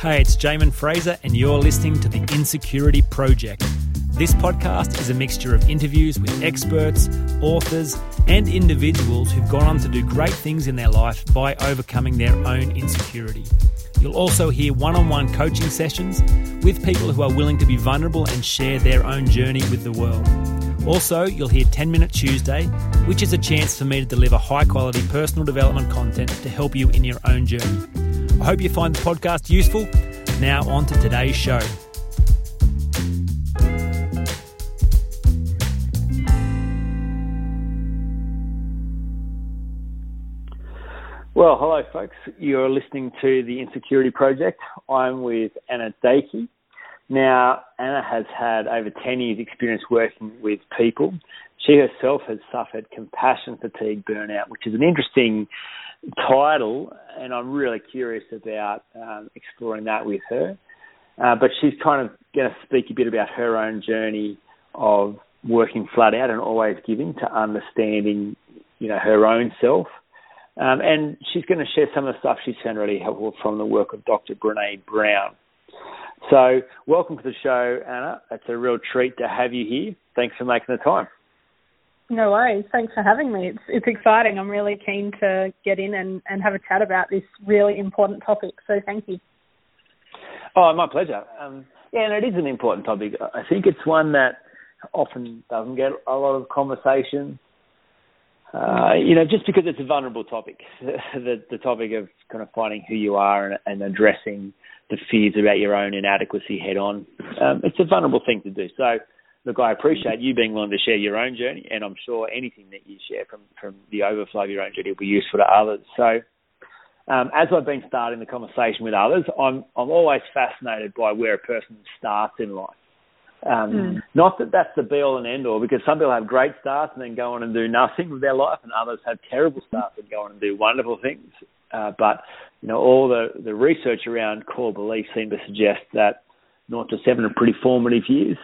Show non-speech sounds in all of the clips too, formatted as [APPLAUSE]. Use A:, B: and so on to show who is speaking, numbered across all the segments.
A: Hey, it's Jamin Fraser, and you're listening to The Insecurity Project. This podcast is a mixture of interviews with experts, authors, and individuals who've gone on to do great things in their life by overcoming their own insecurity. You'll also hear one on one coaching sessions with people who are willing to be vulnerable and share their own journey with the world. Also, you'll hear 10 Minute Tuesday, which is a chance for me to deliver high quality personal development content to help you in your own journey. I hope you find the podcast useful. Now, on to today's show. Well, hello, folks. You're listening to the Insecurity Project. I'm with Anna Doecke. Now, Anna has had over 10 years' experience working with people. She herself has suffered compassion fatigue burnout, which is an interesting title, and I'm really curious about um, exploring that with her. Uh, but she's kind of going to speak a bit about her own journey of working flat out and always giving to understanding, you know, her own self. Um, and she's going to share some of the stuff she's found really helpful from the work of Dr. Brene Brown. So, welcome to the show, Anna. It's a real treat to have you here. Thanks for making the time.
B: No worries. Thanks for having me. It's it's exciting. I'm really keen to get in and, and have a chat about this really important topic. So thank you.
A: Oh, my pleasure. Um, yeah, and it is an important topic. I think it's one that often doesn't get a lot of conversation. Uh, you know, just because it's a vulnerable topic, [LAUGHS] the the topic of kind of finding who you are and, and addressing the fears about your own inadequacy head on. Um, it's a vulnerable thing to do. So look, I appreciate you being willing to share your own journey, and I'm sure anything that you share from from the overflow of your own journey will be useful to others. So, um, as I've been starting the conversation with others, I'm I'm always fascinated by where a person starts in life. Um, mm. Not that that's the be all and end all, because some people have great starts and then go on and do nothing with their life, and others have terrible starts and go on and do wonderful things. Uh, but you know, all the the research around core beliefs seem to suggest that not to seven are pretty formative years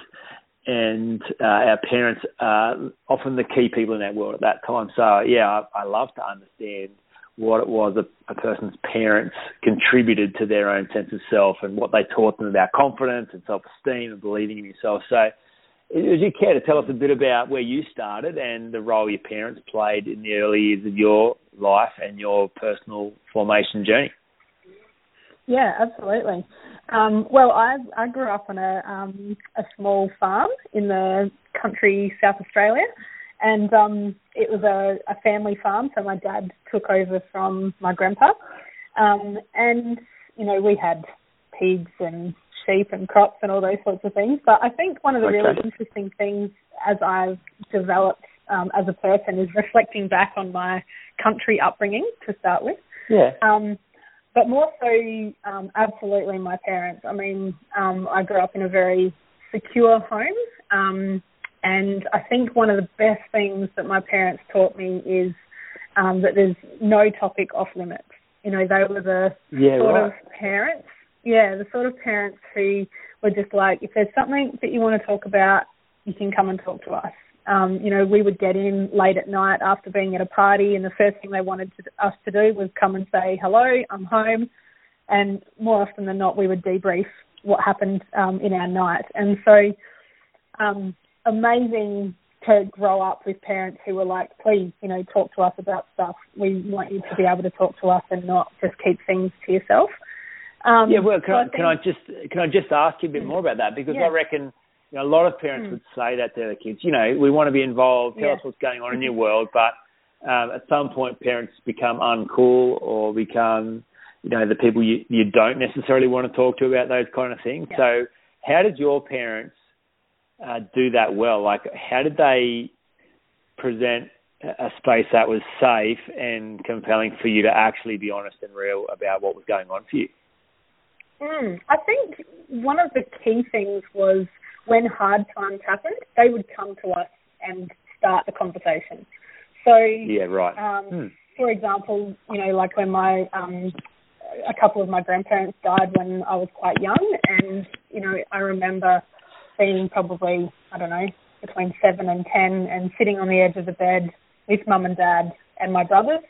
A: and uh, our parents are often the key people in our world at that time. So yeah, I, I love to understand what it was a, a, person's parents contributed to their own sense of self and what they taught them about confidence and self-esteem and believing in yourself. So, would you care to tell us a bit about where you started and the role your parents played in the early years of your life and your personal formation journey?
B: Yeah, absolutely. Um, well, I I grew up on a um, a small farm in the country South Australia, and um, it was a, a family farm. So my dad took over from my grandpa, um, and you know we had pigs and sheep and crops and all those sorts of things. But I think one of the okay. really interesting things as I've developed um, as a person is reflecting back on my country upbringing to start with.
A: Yeah.
B: Um, but more so, um, absolutely my parents. I mean, um, I grew up in a very secure home, um, and I think one of the best things that my parents taught me is um, that there's no topic off limits. You know, they were the
A: yeah,
B: sort
A: right.
B: of parents, yeah, the sort of parents who were just like, if there's something that you want to talk about, you can come and talk to us. Um, you know, we would get in late at night after being at a party, and the first thing they wanted to, us to do was come and say, "Hello, I'm home." And more often than not, we would debrief what happened um, in our night. And so, um, amazing to grow up with parents who were like, "Please, you know, talk to us about stuff. We want you to be able to talk to us and not just keep things to yourself."
A: Um, yeah, well, can, so I, I think, can I just can I just ask you a bit more about that because yeah. I reckon you know, a lot of parents mm. would say that to their kids. You know, we want to be involved. Tell yeah. us what's going on in your world. But um, at some point, parents become uncool or become, you know, the people you you don't necessarily want to talk to about those kind of things. Yeah. So, how did your parents uh, do that well? Like, how did they present a space that was safe and compelling for you to actually be honest and real about what was going on for you?
B: Mm, I think one of the key things was when hard times happened, they would come to us and start the conversation. So
A: yeah, right.
B: Um, hmm. For example, you know, like when my um, a couple of my grandparents died when I was quite young, and you know, I remember being probably I don't know between seven and ten, and sitting on the edge of the bed with mum and dad and my brothers,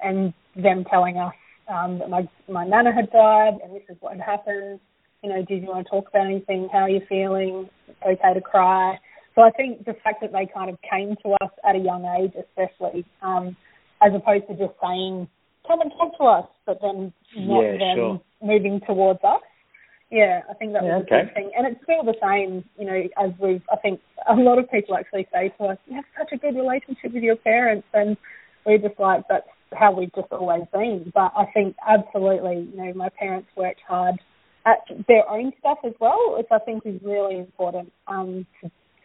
B: and them telling us um, that my my nana had died, and this is what had happened. You know, did you want to talk about anything? How are you feeling? It's okay to cry. So I think the fact that they kind of came to us at a young age, especially, um, as opposed to just saying, "Come and talk to us," but then not
A: Yeah,
B: them
A: sure.
B: moving towards us. Yeah, I think that was
A: Yeah,
B: a
A: okay.
B: big thing, and it's still the same. You know, as we've, I think a lot of people actually say to us, "You have such a good relationship with your parents," and we're just like, "That's how we've just always been." But I think absolutely, you know, my parents worked hard their own stuff as well, which I think is really important um,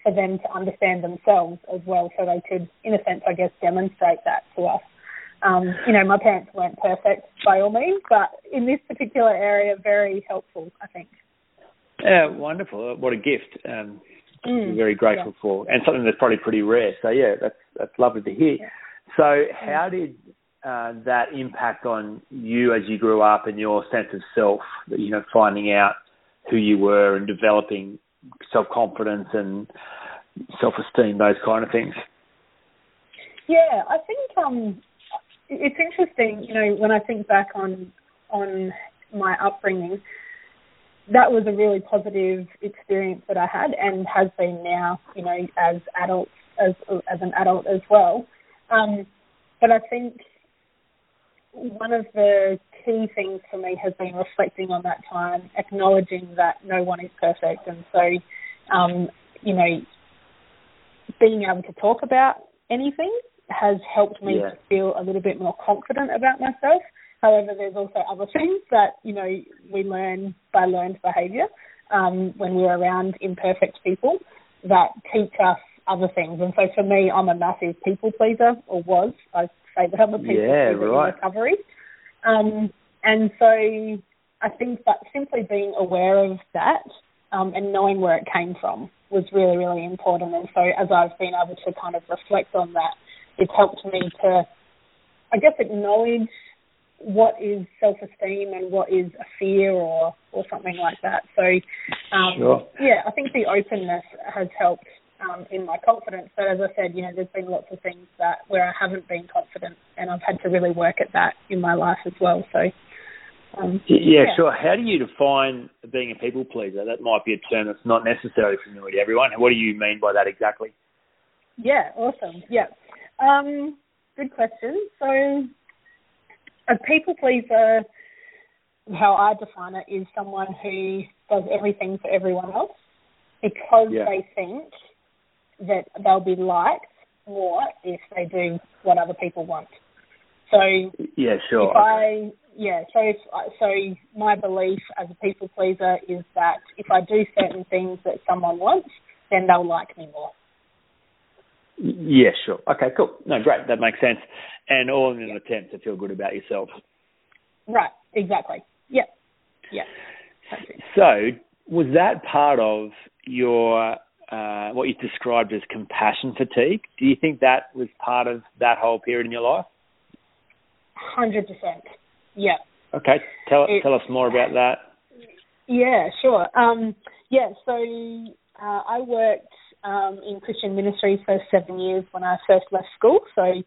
B: for them to understand themselves as well, so they could, in a sense, I guess, demonstrate that to us. Um, you know, my parents weren't perfect by all means, but in this particular area, very helpful, I think.
A: Yeah, wonderful. What a gift. Um,
B: Mm,
A: very grateful for, and something that's probably pretty rare. So yeah, that's that's lovely to hear.
B: Yeah.
A: So how did uh, that impact on you as you grew up and your sense of self? You know, finding out who you were and developing self confidence and self esteem, those kind of things.
B: Yeah, I think um, it's interesting. You know, when I think back on on my upbringing, that was a really positive experience that I had, and has been now. You know, as adults, as as an adult as well. Um, but I think one of the key things for me has been reflecting on that time, acknowledging that no one is perfect, and so um, you know, being able to talk about anything has helped me
A: Yeah.
B: to feel a little bit more confident about myself. However, there's also other things that you know we learn by learned behaviour um, when we're around imperfect people that teach us other things. And so for me, I'm a massive people pleaser, or was. I say that I'm a people
A: Yeah,
B: pleaser
A: right.
B: in recovery. Um, and so I think that simply being aware of that um, and knowing where it came from was really, really important. And so as I've been able to kind of reflect on that, it's helped me to, I guess, acknowledge what is self-esteem and what is a fear or, or something like that. So, um,
A: Sure.
B: yeah, I think the openness has helped um, in my confidence. But as I said, you know, there's been lots of things that where I haven't been confident, and I've had to really work at that in my life as well. So, um,
A: Yeah,
B: Yeah.
A: sure. How do you define being a people pleaser? That might be a term that's not necessarily familiar to everyone. What do you mean by that exactly?
B: Yeah, awesome. Yeah. Um, good question. So, a people pleaser, how I define it, is someone who does everything for everyone else because
A: Yeah.
B: they think that they'll be liked more if they do what other people want. So,
A: Yeah, sure.
B: if I yeah, so if so my belief as a people pleaser is that if I do certain things that someone wants, then they'll like me more.
A: Yeah, sure. Okay, cool. No, great. That makes sense. And all in an attempt to feel good about yourself.
B: Right, exactly. Yep. Yeah.
A: So, was that part of your uh, what you described as compassion fatigue? Do you think that was part of that whole period in your life?
B: Hundred percent. Yeah.
A: Okay, tell
B: It-
A: tell us more about that.
B: Yeah, sure. Um, yeah, so uh, I worked um, in Christian ministry for seven years when I first left school. So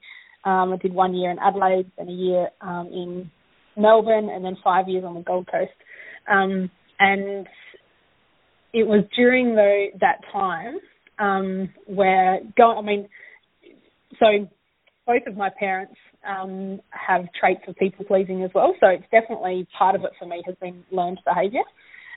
B: um, I did one year in Adelaide, then a year um, in Melbourne, and then five years on the Gold Coast. Um, and it was during the, that time um, where go. I mean, so both of my parents um, have traits of people pleasing as well. So it's definitely part of it for me has been learned behaviour.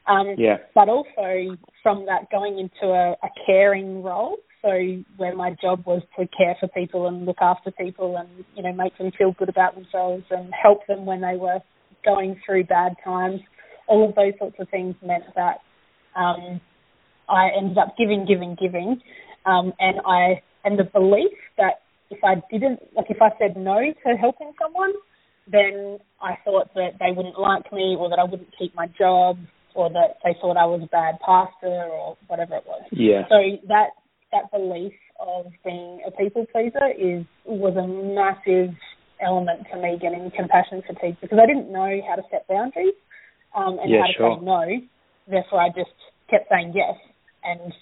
B: Um,
A: Yeah.
B: But also from that going into a, a caring role. So where my job was to care for people and look after people and you know make them feel good about themselves and help them when they were going through bad times. All of those sorts of things meant that um, I ended up giving, giving, giving, um, and I and the belief that if I didn't, like if I said no to helping someone, then I thought that they wouldn't like me or that I wouldn't keep my job or that they thought I was a bad pastor or whatever it was.
A: Yeah.
B: So that that belief of being a people pleaser is was a massive element to me getting compassion fatigue because I didn't know how to set boundaries um, and
A: Yeah,
B: how to
A: sure.
B: say no. Therefore, I just kept saying yes and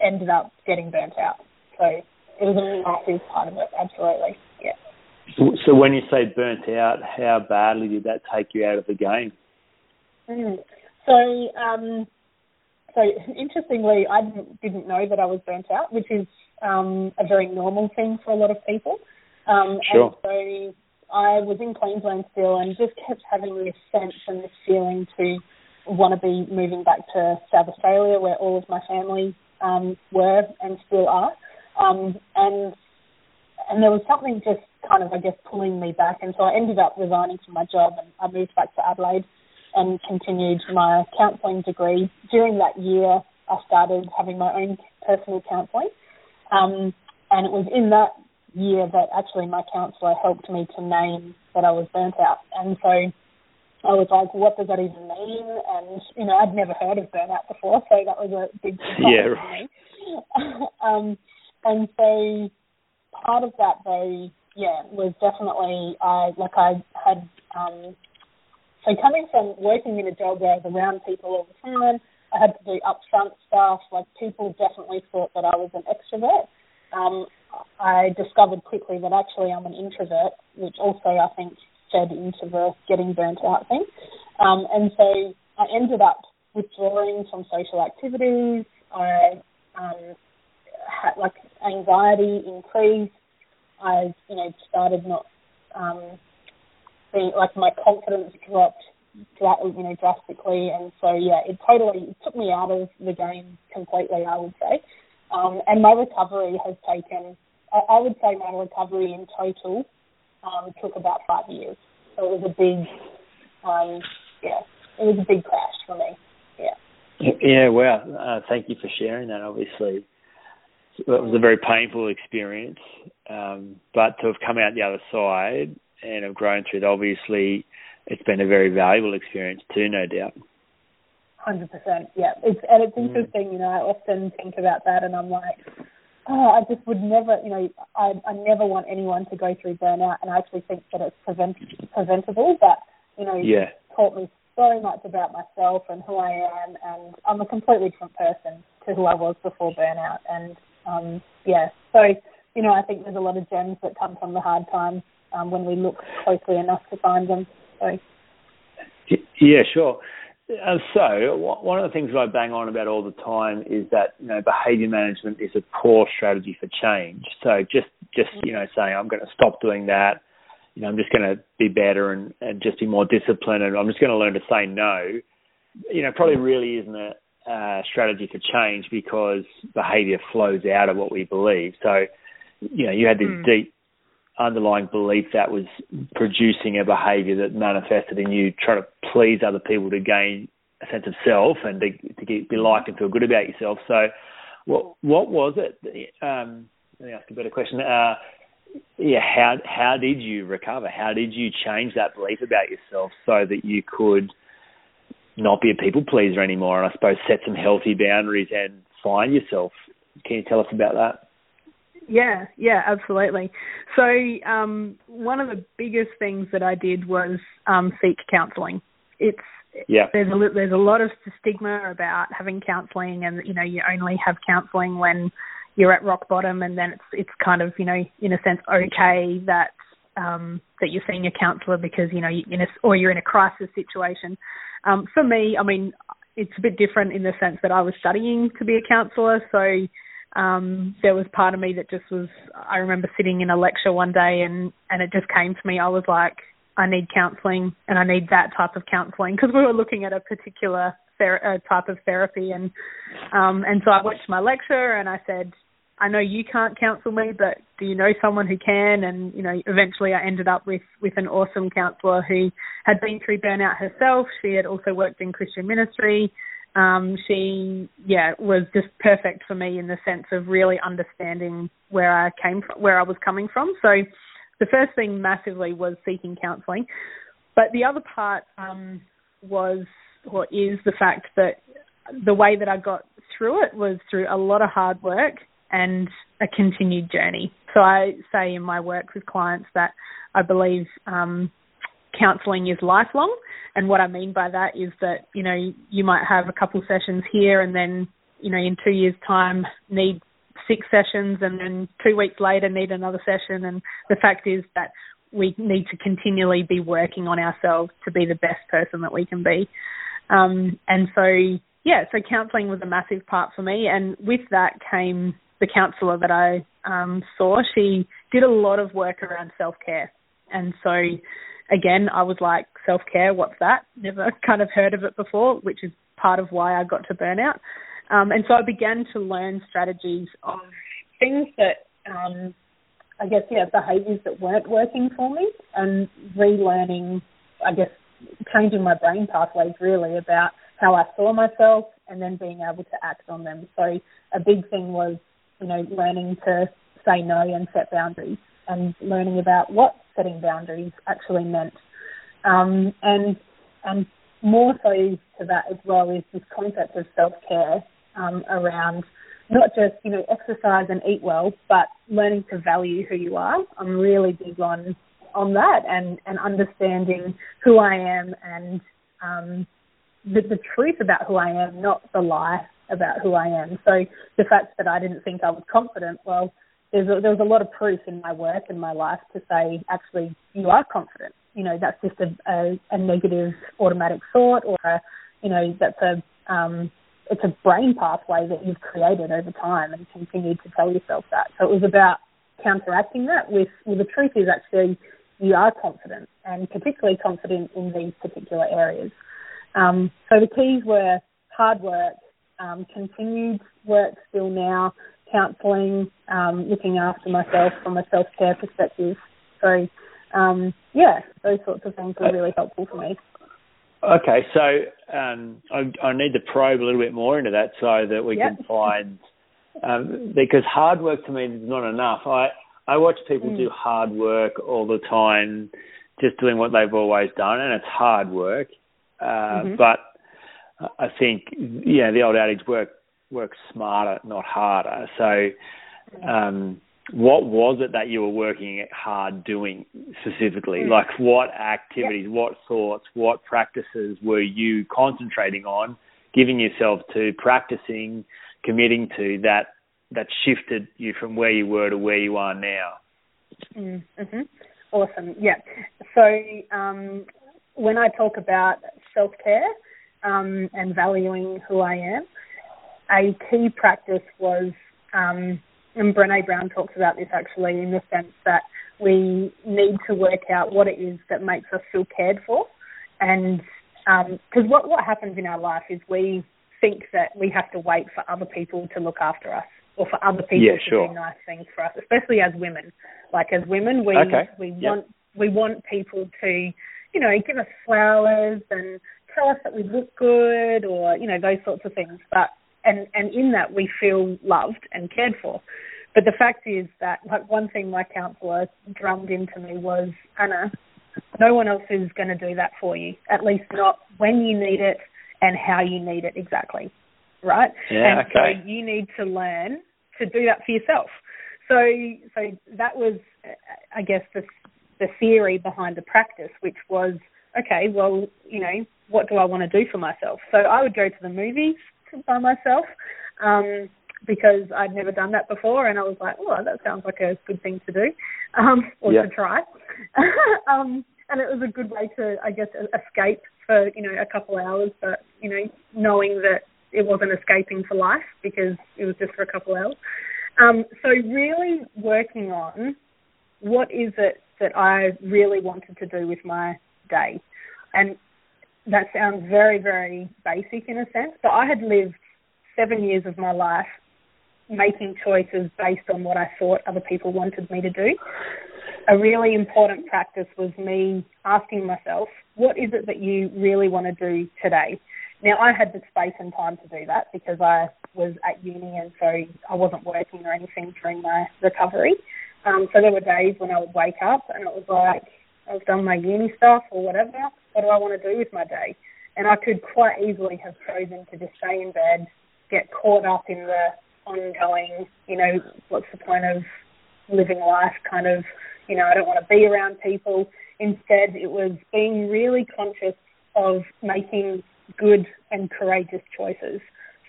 B: ended up getting burnt out. So it was a massive part of it. Absolutely, yeah.
A: So when you say burnt out, how badly did that take you out of the game?
B: Mm. So, um, so interestingly, I didn't, didn't know that I was burnt out, which is um, a very normal thing for a lot of people. Um,
A: sure.
B: And so I was in Queensland still, and just kept having this sense and this feeling to want to be moving back to South Australia, where all of my family um, were and still are. Um, and and there was something just kind of, I guess, pulling me back. And so I ended up resigning from my job and I moved back to Adelaide and continued my counselling degree. During that year, I started having my own personal counselling. Um, and it was in that year that actually my counsellor helped me to name that I was burnt out. And so I was like, what does that even mean? And, you know, I'd never heard of burnout before, so that was a big [LAUGHS]
A: yeah, right. [LAUGHS]
B: um, and so part of that though, yeah, was definitely I like I had um so coming from working in a job where I was around people all the time, I had to do upfront stuff, like people definitely thought that I was an extrovert. Um, I discovered quickly that actually I'm an introvert, which also I think fed into the getting burnt out thing. Um, and so I ended up withdrawing from social activities. I um, had like anxiety increased. I, you know, started not um, being like my confidence dropped, you know, drastically, and so yeah, it totally it took me out of the game completely. I would say, um, and my recovery has taken. I, I would say my recovery in total um, took about five years. So it was a big, um, yeah, it was a big crash for me. Yeah.
A: Yeah. Wow. Uh, thank you for sharing that. Obviously, it was a very painful experience, um, but to have come out the other side and have grown through it, obviously, it's been a very valuable experience too, no doubt.
B: Hundred percent, yeah. It's and it's mm. interesting, mm. you know. I often think about that, and I'm like, oh, I just would never, you know, I I never want anyone to go through burnout, and I actually think that it's prevent, preventable. But you know,
A: yeah.
B: taught me so much about myself and who I am, and I'm a completely different person to who I was before burnout, and um, yeah, so you know, I think there's a lot of gems that come from the hard times um, when we look closely enough to find them. So.
A: Yeah, sure. Uh, so one of the things that I bang on about all the time is that you know behaviour management is a poor strategy for change. So just just you know saying I'm going to stop doing that, you know I'm just going to be better and, and just be more disciplined and I'm just going to learn to say no. You know probably really isn't a, uh, strategy for change because behaviour flows out of what we believe. So, you know, you had this mm. deep underlying belief that was producing a behaviour that manifested in you trying to please other people to gain a sense of self and to, to get, be liked and feel good about yourself. So, what what was it? Um, let me ask a better question. Uh, yeah, how how did you recover? How did you change that belief about yourself so that you could not be a people pleaser anymore, and I suppose set some healthy boundaries and find yourself. Can you tell us about that?
B: Yeah, yeah, absolutely. So um, one of the biggest things that I did was um, seek counselling. It's
A: yeah.
B: There's a there's a lot of stigma about having counselling, and you know you only have counselling when you're at rock bottom, and then it's it's kind of you know in a sense okay that um, that you're seeing a counsellor because you know you in a, or you're in a crisis situation. Um, for me, I mean, it's a bit different in the sense that I was studying to be a counsellor, so um, there was part of me that just was. I remember sitting in a lecture one day, and and it just came to me. I was like, I need counselling, and I need that type of counselling because we were looking at a particular ther- uh, type of therapy, and um, and so I watched my lecture, and I said, I know you can't counsel me, but do you know someone who can? And you know, eventually I ended up with with an awesome counsellor who had been through burnout herself. She had also worked in Christian ministry. Um, she, yeah, was just perfect for me in the sense of really understanding where I came from, where I was coming from. So, the first thing massively was seeking counselling, but the other part um, was or is the fact that the way that I got through it was through a lot of hard work and a continued journey. So I say in my work with clients that I believe um, counselling is lifelong. And what I mean by that is that, you know, you might have a couple sessions here and then, you know, in two years' time need six sessions and then two weeks later need another session. And the fact is that we need to continually be working on ourselves to be the best person that we can be. Um, and so, yeah, so counselling was a massive part for me. And with that came the counsellor that I um, saw. She did a lot of work around self care. And so, again, I was like, self care, what's that? Never [LAUGHS] kind of heard of it before, which is part of why I got to burnout. Um, and so I began to learn strategies of things that um, I guess, yeah, behaviours that weren't working for me and relearning, I guess, changing my brain pathways really about how I saw myself and then being able to act on them. So a big thing was, you know, learning to say no and set boundaries and learning about what setting boundaries actually meant. Um, and and more so to that as well is this concept of self care um, around not just you know exercise and eat well, but learning to value who you are. I'm really big on on that and and understanding who I am and um, the, the truth about who I am, not the lie about who I am. So the fact that I didn't think I was confident, well, there's a, there was a lot of proof in my work and my life to say actually you are confident. You know that's just a, a, a negative automatic thought or a, you know that's a um, it's a brain pathway that you've created over time and continued to tell yourself that. So it was about counteracting that with, well, the truth is actually you are confident and particularly confident in these particular areas. Um, so the keys were hard work, um, continued work still now, counselling, um, looking after myself from a self-care perspective. So, um, yeah, those sorts of things were really helpful for me.
A: Okay, so um, I, I, need to probe a little bit more into that so that we yep. can find um, because hard work to me is not enough. I I watch people mm. do hard work all the time, just doing what they've always done, and it's hard work. Uh, mm-hmm. But I think yeah, the old adage work work smarter, not harder. So. Mm. Um, what was it that you were working hard doing specifically? Mm. Like what activities, yep. what thoughts, what practices were you concentrating on, giving yourself to, practicing, committing to that that shifted you from where you were to where you are now?
B: Mm-hmm. Awesome. Yeah. So um, when I talk about self care um, and valuing who I am, a key practice was um, and Brene Brown talks about this actually in the sense that we need to work out what it is that makes us feel cared for, and because um, what what happens in our life is we think that we have to wait for other people to look after us or for other people
A: yeah,
B: to
A: sure.
B: do nice things for us, especially as women. Like as women, we
A: okay.
B: we
A: yep.
B: want we want people to, you know, give us flowers and tell us that we look good or you know those sorts of things. But and and in that we feel loved and cared for. But the fact is that like one thing my counsellor drummed into me was Anna, no one else is going to do that for you. At least not when you need it and how you need it exactly, right?
A: Yeah,
B: and
A: okay.
B: so you need to learn to do that for yourself. So so that was, I guess, the the theory behind the practice, which was okay. Well, you know, what do I want to do for myself? So I would go to the movies by myself. Um, because I'd never done that before, and I was like, oh, that sounds like a good thing to do, um, or
A: yeah.
B: to try. [LAUGHS] um, and it was a good way to, I guess, escape for you know a couple hours, but you know, knowing that it wasn't escaping for life because it was just for a couple hours. Um, so really working on what is it that I really wanted to do with my day, and that sounds very, very basic in a sense, but I had lived seven years of my life making choices based on what I thought other people wanted me to do. A really important practice was me asking myself, what is it that you really want to do today? Now, I had the space and time to do that because I was at uni and so I wasn't working or anything during my recovery. Um, so there were days when I would wake up and it was like, I've done my uni stuff or whatever. What do I want to do with my day? And I could quite easily have chosen to just stay in bed, get caught up in the ongoing, you know, what's the point of living life kind of, you know, I don't want to be around people. Instead, it was being really conscious of making good and courageous choices.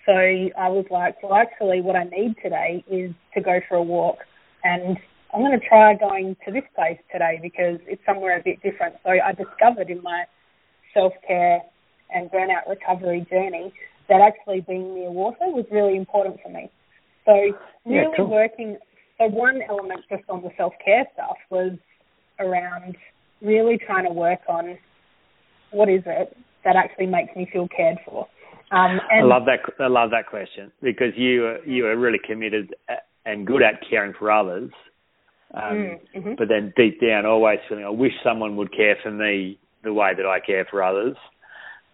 B: So I was like, well, actually, what I need today is to go for a walk. And I'm going to try going to this place today because it's somewhere a bit different. So I discovered in my self care and burnout recovery journey that actually being near water was really important for me. So really
A: yeah, cool.
B: working. So one element just on the self care stuff was around really trying to work on what is it that actually makes me feel cared for. Um,
A: I love that. I love that question because you you are really committed and good at caring for others, um,
B: mm, mm-hmm.
A: but then deep down, always feeling I wish someone would care for me the way that I care for others,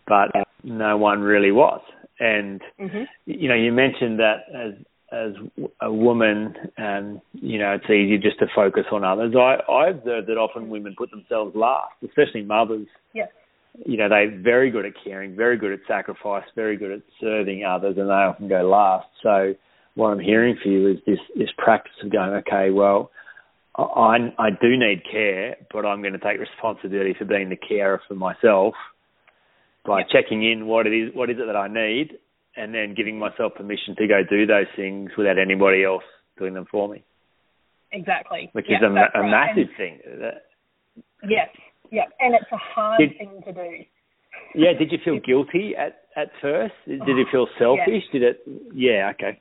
A: but no one really was. And
B: mm-hmm.
A: you know, you mentioned that as as a woman, um, you know, it's easy just to focus on others. I I observe that often women put themselves last, especially mothers.
B: Yes.
A: You know, they're very good at caring, very good at sacrifice, very good at serving others, and they often go last. So, what I'm hearing for you is this this practice of going, okay, well, I I do need care, but I'm going to take responsibility for being the carer for myself by yep. checking in what it is what is it that I need and then giving myself permission to go do those things without anybody else doing them for me.
B: Exactly.
A: Which
B: yep,
A: is a, a
B: right.
A: massive and, thing.
B: Yes, yes, and it's a hard did, thing to do.
A: Yeah, did you feel guilty at at first? Did it oh, feel selfish?
B: Yes.
A: Did it? Yeah, okay.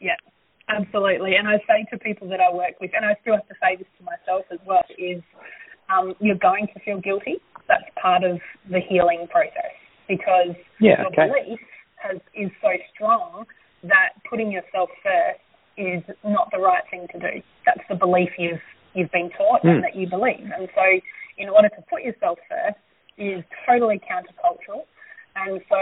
B: Yeah, absolutely. And I say to people that I work with, and I still have to say this to myself as well, is um, you're going to feel guilty. That's part of the healing process because
A: yeah,
B: your
A: okay.
B: belief has, is so strong that putting yourself first is not the right thing to do. That's the belief you've you've been taught
A: mm.
B: and that you believe. And so, in order to put yourself first is totally countercultural, and so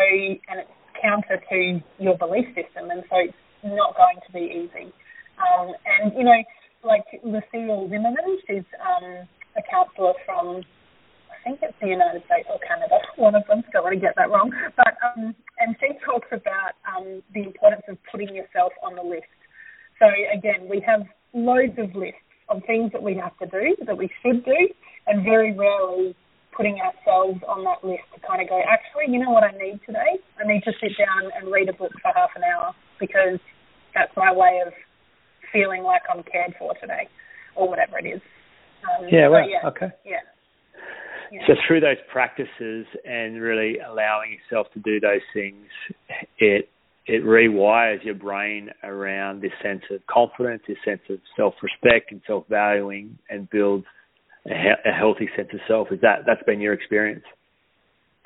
B: and it's counter to your belief system, and so it's not going to be easy. Um, and you know, like Lucille Zimmerman, she's um, a counsellor from I think it's the United States or Canada, [LAUGHS] one of them. Don't want to get that wrong. But um, and she talks about um, the importance of putting yourself on the list. So again, we have loads of lists of things that we have to do that we should do, and very rarely putting ourselves on that list to kind of go, actually, you know what I need today? I need to sit down and read a book for half an hour because that's my way of feeling like I'm cared for today, or whatever it is. Um,
A: yeah, well,
B: yeah,
A: okay.
B: Yeah.
A: So through those practices and really allowing yourself to do those things, it it rewires your brain around this sense of confidence, this sense of self-respect and self-valuing, and builds a, he- a healthy sense of self. Is that that's been your experience?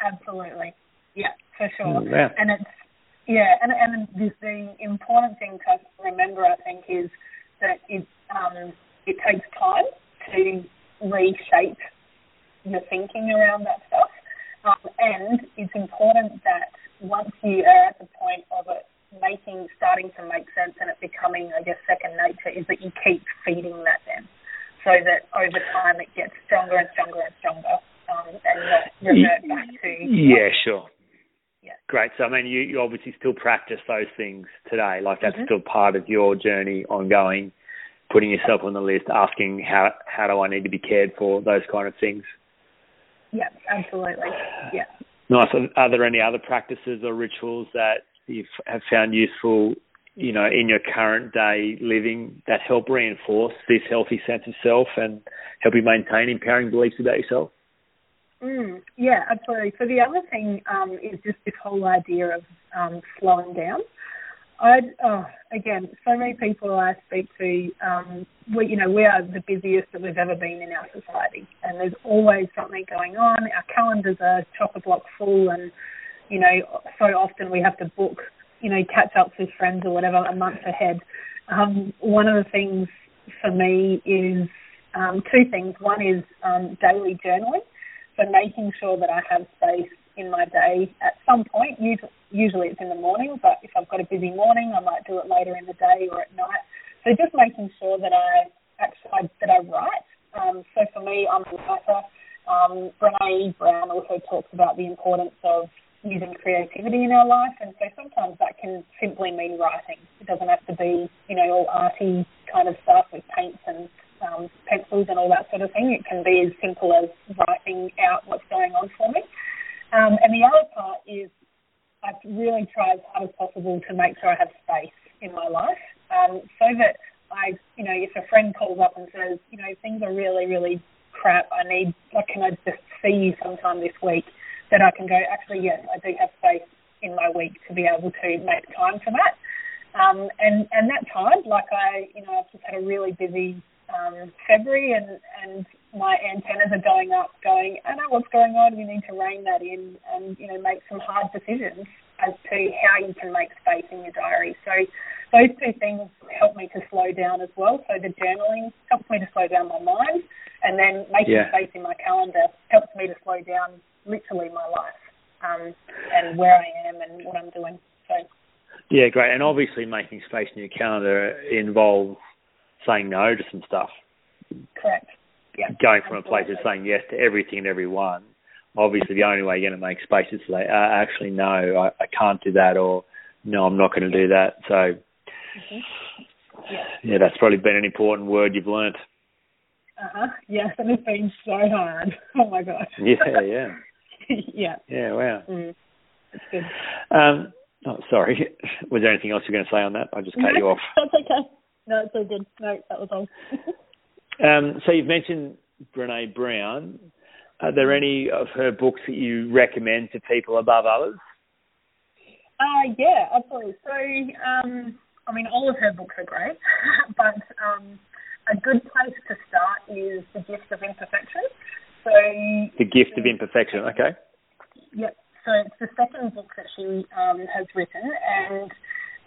B: Absolutely, yeah, for sure.
A: Mm, yeah.
B: And it's yeah, and and the, the important thing to remember, I think, is that it um, it takes time to reshape your thinking around that stuff. Um, and it's important that once you are at the point of it making, starting to make sense and it becoming, I guess, second nature, is that you keep feeding that then, so that over time it gets stronger and stronger and stronger, um, and not revert back to.
A: Yeah, sure.
B: Yeah.
A: Great. So, I mean, you, you obviously still practice those things today. Like that's
B: mm-hmm.
A: still part of your journey ongoing, putting yourself on the list, asking how how do I need to be cared for, those kind of things.
B: Yeah, absolutely. Yeah.
A: Nice. Are there any other practices or rituals that you have found useful, you know, in your current day living that help reinforce this healthy sense of self and help you maintain empowering beliefs about yourself?
B: Mm, yeah, absolutely. So the other thing um, is just this whole idea of um, slowing down. I'd, oh, again, so many people I speak to, um, we, you know, we are the busiest that we've ever been in our society, and there's always something going on. Our calendars are chock a block full, and you know, so often we have to book, you know, catch ups with friends or whatever a month ahead. Um, one of the things for me is um, two things. One is um, daily journaling, so making sure that I have space in my day at some point. Usually it's in the morning, but if I've got a busy morning, I might do it later in the day or at night. So just making sure that I actually that I write. Um, so for me, I'm a writer. Um, Brene Brown also talks about the importance of using creativity in our life, and so sometimes that can simply mean writing. It doesn't have to be, you know, all arty kind of stuff with paints and um, pencils and all that sort of thing. It can be as simple as writing out what's going on for me. Um, and the other part is I've really tried as hard as possible to make sure I have space in my life um, so that I, you know, if a friend calls up and says, you know, things are really, really crap, I need, like, can I just see you sometime this week? Then I can go, actually, yes, I do have space in my week to be able to make time for that. Um, and and that time, like I, you know, I've just had a really busy um, February, and and my antennas are going up, going, I know what's going on. We need to rein that in, and you know, make some hard decisions as to how you can make space in your diary. So those two things help me to slow down as well. So the journaling helps me to slow down my mind, and then making yeah. space in my calendar helps me to slow down literally my life um, and where I am and what I'm doing. So.
A: Yeah, great. And obviously, making space in your calendar involves saying no to some stuff.
B: Correct. Yeah.
A: Going from Absolutely. a place of saying yes to everything and everyone. Obviously, the only way you're going to make space is to say, uh, actually, no, I, I can't do that, or no, I'm not going to do that. So, mm-hmm. yeah. yeah, that's probably been an important word you've learnt.
B: Uh huh. Yes, and it's been so hard. [LAUGHS] Oh my gosh.
A: yeah, yeah. [LAUGHS]
B: yeah.
A: Yeah. Wow.
B: Mm. That's good.
A: Um, Oh, sorry. [LAUGHS] Was there anything else you're going to say on that? I just cut you off. [LAUGHS]
B: That's okay. No, it's all good. No, that was all.
A: um, so you've mentioned Brene Brown. Are there any of her books that you recommend to people above others?
B: Uh, yeah, absolutely. So, um, I mean, all of her books are great, but um, a good place to start is The Gift of Imperfection. So,
A: The Gift of Imperfection, okay.
B: Yep. So it's the second book that she um, has written, and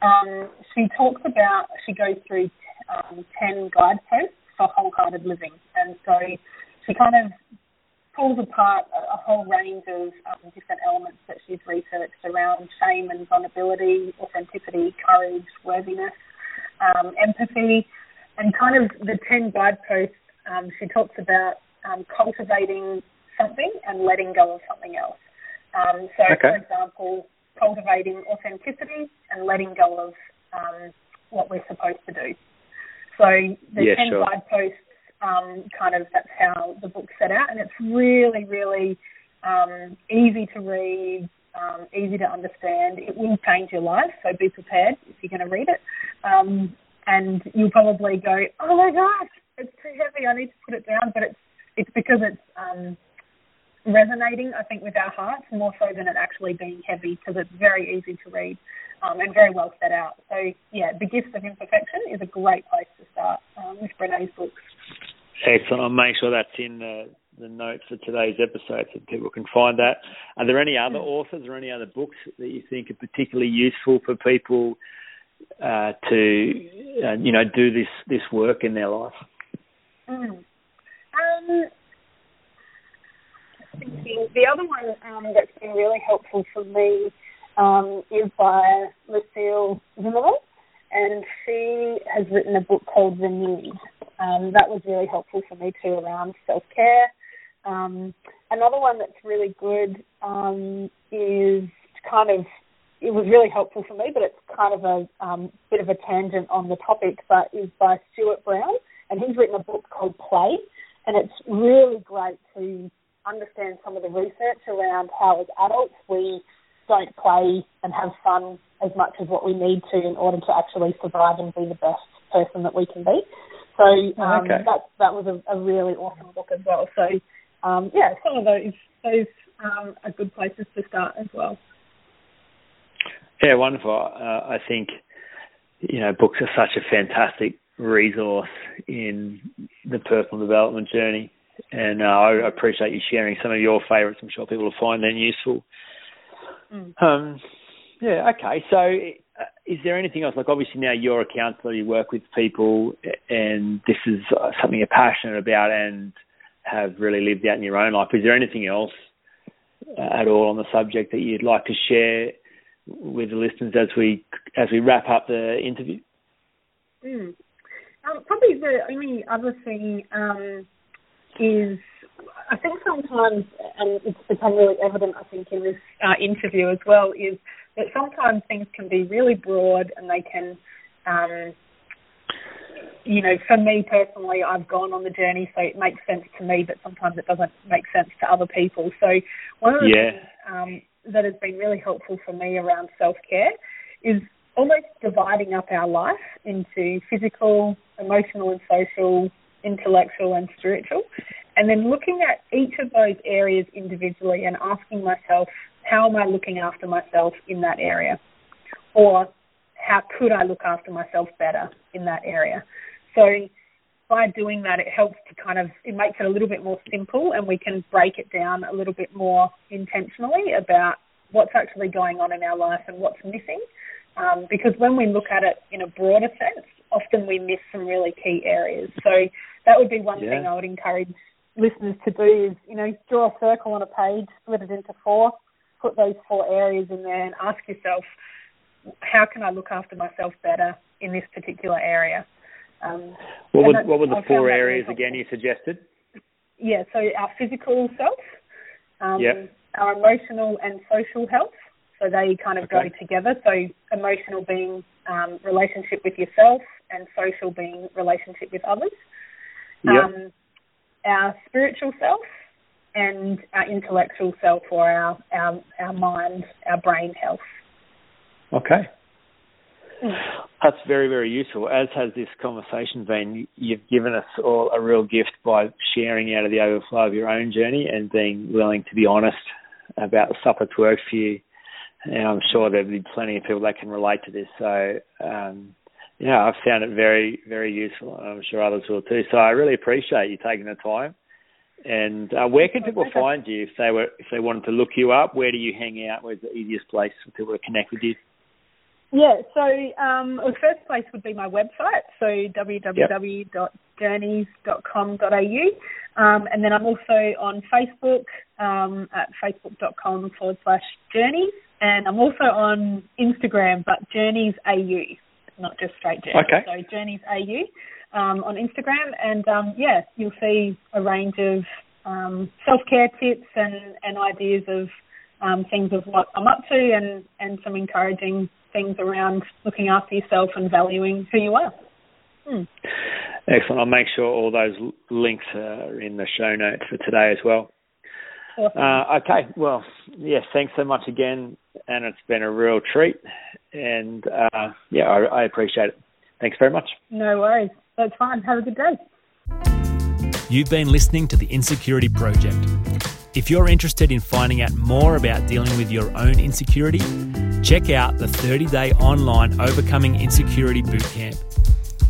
B: um, she talks about, she goes through um, 10 guideposts for wholehearted living. And so she kind of pulls apart a, a whole range of um, different elements that she's researched around shame and vulnerability, authenticity, courage, worthiness, um, empathy, and kind of the 10 guideposts. Um, she talks about um, cultivating something and letting go of something else. Um, so, okay. for example, cultivating authenticity and letting go of um, what we're supposed to do. So the
A: yeah,
B: 10
A: sure.
B: guideposts, um, kind of that's how the book's set out, and it's really, really um, easy to read, um, easy to understand. It will change your life, so be prepared if you're going to read it. Um, and you'll probably go, oh my gosh, it's too heavy, I need to put it down, but it's it's because it's um, resonating, I think, with our hearts more so than it actually being heavy because it's very easy to read um, and very well set out. So, yeah, The Gifts of Imperfection is a great place to start um, with Brene's books.
A: Excellent. I'll make sure that's in the, the notes for today's episode so people can find that. Are there any other mm. authors or any other books that you think are particularly useful for people uh, to, uh, you know, do this, this work in their life?
B: Mm. Thinking the other one um, that's been really helpful for me um, is by Lucille Zimmerman, and she has written a book called Renewed. Um, that was really helpful for me too around self care. Um, another one that's really good um, is kind of it was really helpful for me, but it's kind of a um, bit of a tangent on the topic, but is by Stuart Brown, and he's written a book called Play, and it's really great to understand some of the research around how as adults we don't play and have fun as much as what we need to in order to actually survive and be the best person that we can be. So um,
A: okay.
B: that that was a, a, really awesome book as well. So um, yeah, some of those those um, are good places to start as well.
A: Yeah, wonderful. Uh, I think you know books are such a fantastic resource in the personal development journey and uh, I appreciate you sharing some of your favourites. I'm sure people will find them useful. Mm. Um, yeah, okay. So, uh, is there anything else? Like, obviously, now you're a counsellor, you work with people, and this is uh, something you're passionate about and have really lived out in your own life. Is there anything else uh, at all on the subject that you'd like to share with the listeners as we as we wrap up the interview?
B: Mm. Um, probably the only other thing. Um, is I think sometimes, and it's become really evident, I think, in this uh, interview as well, is that sometimes things can be really broad and they can, um, you know, for me personally, I've gone on the journey, so it makes sense to me, but sometimes it doesn't make sense to other people. So one of the
A: yeah.
B: things um, that has been really helpful for me around self care is almost dividing up our life into physical, emotional and social, intellectual and spiritual, and then looking at each of those areas individually and asking myself, how am I looking after myself in that area? Or how could I look after myself better in that area? So by doing that, it helps to kind of, it makes it a little bit more simple and we can break it down a little bit more intentionally about what's actually going on in our life and what's missing. Um, because when we look at it in a broader sense, often we miss some really key areas. So that would be one yeah. thing I would encourage listeners to do is, you know, draw a circle on a page, split it into four, put those four areas in there and ask yourself, how can I look after myself better in this particular area?
A: Um, what, were, what were the four areas again you suggested?
B: Yeah, so our physical self, um,
A: yep.
B: our emotional and social health, so they kind of okay. go together. So emotional being um, relationship with yourself, and social being relationship with others.
A: Yep. Um,
B: our spiritual self and our intellectual self, or our our, our mind, our brain health.
A: Okay. That's very, very useful, as has this conversation been. You've given us all a real gift by sharing out of the overflow of your own journey and being willing to be honest about the stuff that's worked for you. And I'm sure there'll be plenty of people that can relate to this. So, um, yeah, I've found it very, very useful. and I'm sure others will too. So I really appreciate you taking the time. And uh, where can people find you if they were if they wanted to look you up? Where do you hang out? Where's the easiest place for people to connect with you?
B: Yeah, so um, the first place would be my website, so www.journeez.com.au. Um, and then I'm also on Facebook um, at facebook.com forward slash journeez. And I'm also on Instagram, but journeez AU, not just straight journeez.
A: Okay.
B: So journeez AU um, on Instagram. And um, yeah, you'll see a range of um, self care tips and, and ideas of um, things of what I'm up to and, and some encouraging things around looking after yourself and valuing who you are. Hmm.
A: Excellent. I'll make sure all those links are in the show notes for today as well.
B: Awesome.
A: Uh, okay. Well, yes, thanks so much again. And it's been a real treat. And uh, yeah, I, I appreciate it. Thanks very much.
B: No worries. That's fine. Have a good day.
C: You've been listening to the Insecurity Project. If you're interested in finding out more about dealing with your own insecurity, check out the 30 day online Overcoming Insecurity Bootcamp.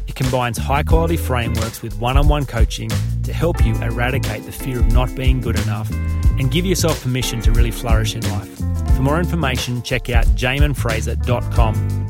C: It combines high quality frameworks with one on one coaching to help you eradicate the fear of not being good enough and give yourself permission to really flourish in life. For more information, check out jaminfraser.com